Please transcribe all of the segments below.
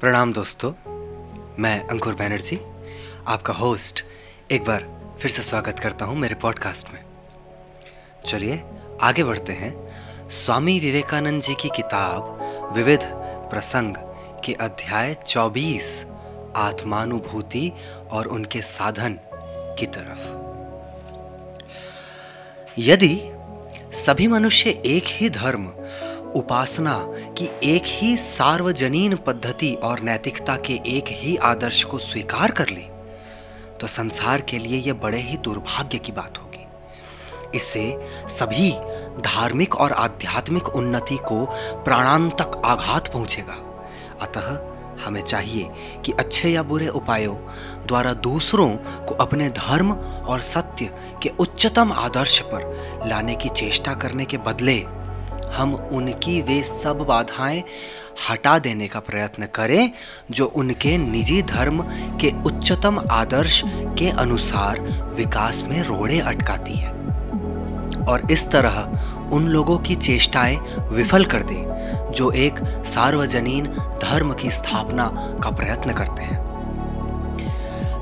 प्रणाम दोस्तों, मैं अंकुर बैनर्जी, आपका होस्ट एक बार फिर से स्वागत करता हूँ मेरे पॉडकास्ट में। चलिए, आगे बढ़ते हैं। स्वामी विवेकानंद जी की किताब, विविध प्रसंग के अध्याय 24 आत्मानुभूति और उनके साधन की तरफ़। यदि सभी मनुष्य एक ही धर्म उपासना की एक ही सार्वजनीन पद्धति और नैतिकता के एक ही आदर्श को स्वीकार कर ले तो संसार के लिए यह बड़े ही दुर्भाग्य की बात होगी। इससे सभी धार्मिक और आध्यात्मिक उन्नति को प्राणांतक आघात पहुंचेगा। अतः हमें चाहिए कि अच्छे या बुरे उपायों द्वारा दूसरों को अपने धर्म और सत्य के उच्चतम आदर्श पर लाने की चेष्टा करने के बदले हम उनकी वे सब बाधाएँ हटा देने का प्रयत्न करें, जो उनके निजी धर्म के उच्चतम आदर्श के अनुसार विकास में रोड़े अटकाती है। और इस तरह उन लोगों की चेष्टाएँ विफल कर दे, जो एक सार्वजनीन धर्म की स्थापना का प्रयत्न करते हैं।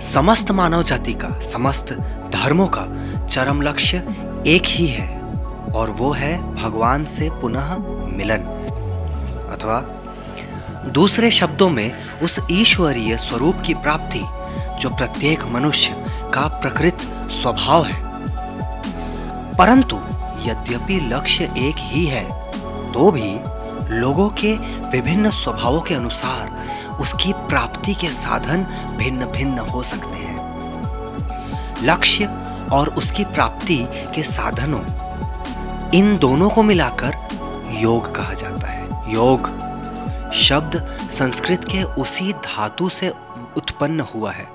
समस्त मानव जाति का, समस्त धर्मों का चरम लक्ष्य एक ही है और वो है भगवान से पुनः मिलन। अथवा, दूसरे शब्दों में, उस ईश्वरीय स्वरूप की प्राप्ति, जो प्रत्येक मनुष्य का प्रकृत स्वभाव है। परंतु, यद्यपि लक्ष्य एक ही है तो भी लोगों के विभिन्न स्वभावों के अनुसार उसकी प्राप्ति के साधन भिन्न भिन्न हो सकते हैं। लक्ष्य और उसकी प्राप्ति के साधनों इन दोनों को मिलाकर योग कहा जाता है। योग शब्द संस्कृत के उसी धातु से उत्पन्न हुआ है,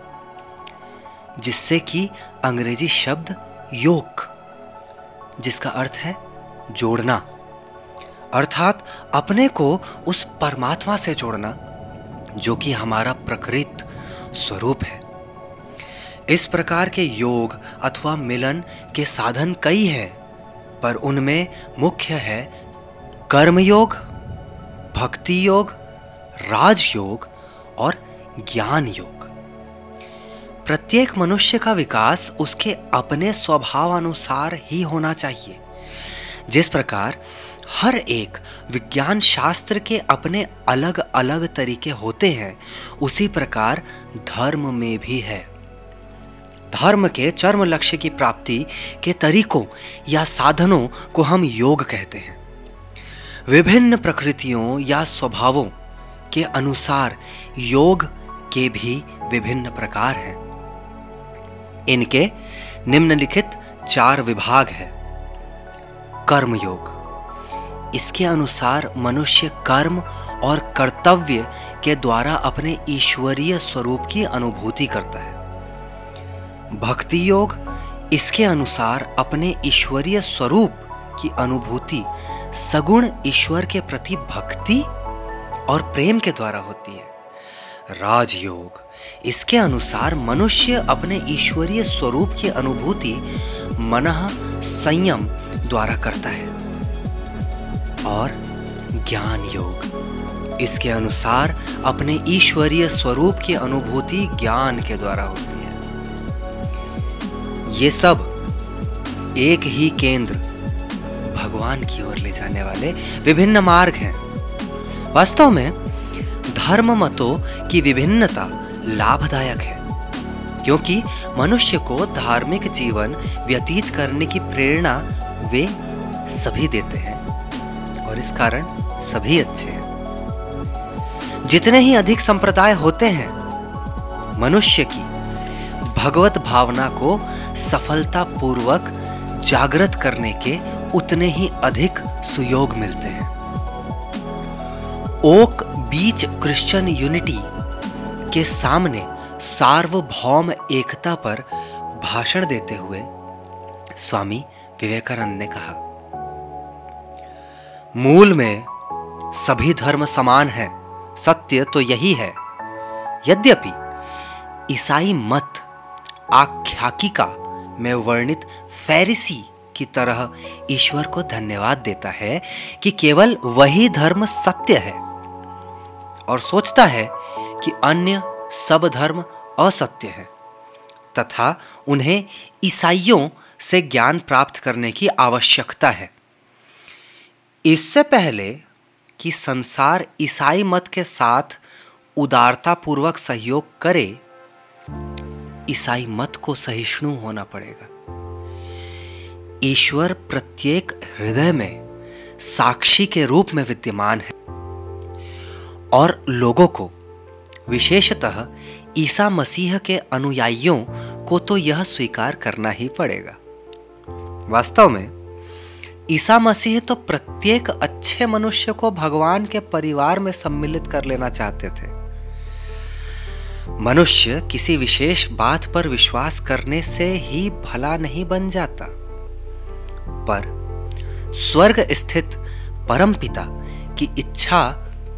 जिससे कि अंग्रेज़ी शब्द योग, जिसका अर्थ है जोड़ना। अर्थात अपने को उस परमात्मा से जोड़ना, जो कि हमारा प्रकृत स्वरूप है। इस प्रकार के योग अथवा मिलन के साधन कई हैं पर उनमें मुख्य है कर्मयोग भक्ति योग राजयोग और ज्ञान योग प्रत्येक मनुष्य का विकास उसके अपने स्वभावानुसार ही होना चाहिए। जिस प्रकार हर एक विज्ञान शास्त्र के अपने अलग अलग तरीके होते हैं, उसी प्रकार धर्म में भी है। धर्म के चर्म लक्ष्य की प्राप्ति के तरीकों या साधनों को हम योग कहते हैं। विभिन्न प्रकृतियों या स्वभावों के अनुसार योग के भी विभिन्न प्रकार हैं। इनके निम्नलिखित चार विभाग है। कर्म योग इसके अनुसार मनुष्य कर्म और कर्तव्य के द्वारा अपने ईश्वरीय स्वरूप की अनुभूति करता है। भक्ति योग इसके अनुसार अपने ईश्वरीय स्वरूप की अनुभूति सगुण ईश्वर के प्रति भक्ति और प्रेम के द्वारा होती है। राजयोग इसके अनुसार मनुष्य अपने ईश्वरीय स्वरूप की अनुभूति मन संयम द्वारा करता है। और ज्ञान योग इसके अनुसार अपने ईश्वरीय स्वरूप की अनुभूति ज्ञान के द्वारा होती है। ये सब एक ही केंद्र भगवान की ओर ले जाने वाले विभिन्न मार्ग हैं। वास्तव में धर्म मतों की विभिन्नता लाभदायक है, क्योंकि मनुष्य को धार्मिक जीवन व्यतीत करने की प्रेरणा वे सभी देते हैं, और इस कारण सभी अच्छे हैं। जितने ही अधिक संप्रदाय होते हैं, मनुष्य की भगवत भावना को सफलतापूर्वक जागृत करने के उतने ही अधिक सुयोग मिलते हैं। ओक बीच क्रिश्चियन यूनिटी के सामने सार्वभौम एकता पर भाषण देते हुए स्वामी विवेकानंद ने कहा, मूल में सभी धर्म समान है, सत्य तो यही है। यद्यपि ईसाई मत आख्याकिका में वर्णित फैरिसी की तरह ईश्वर को धन्यवाद देता है कि केवल वही धर्म सत्य है और सोचता है कि अन्य सब धर्म असत्य है, तथा उन्हें ईसाइयों से ज्ञान प्राप्त करने की आवश्यकता है। इससे पहले कि संसार ईसाई मत के साथ उदारतापूर्वक सहयोग करे ईसाई मत को सहिष्णु होना पड़ेगा। ईश्वर प्रत्येक हृदय में साक्षी के रूप में विद्यमान है और लोगों को, विशेषतः ईसा मसीह के अनुयायियों को तो यह स्वीकार करना ही पड़ेगा। वास्तव में, ईसा मसीह तो प्रत्येक अच्छे मनुष्य को भगवान के परिवार में सम्मिलित कर लेना चाहते थे। मनुष्य किसी विशेष बात पर विश्वास करने से ही भला नहीं बन जाता। पर स्वर्ग स्थित परम पिता की इच्छा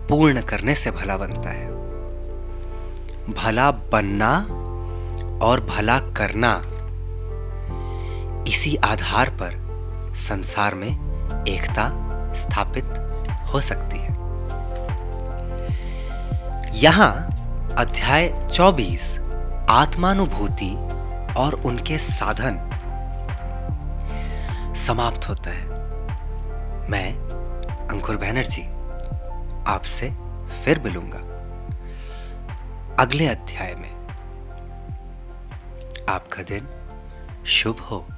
पूर्ण करने से भला बनता है। भला बनना और भला करना इसी आधार पर संसार में एकता स्थापित हो सकती है। यहाँ अध्याय 24 आत्मानुभूति और उनके साधन। समाप्त होता है। मैं अंकुर बैनर्जी आपसे फिर मिलूँगा अगले अध्याय में। आपका दिन शुभ हो।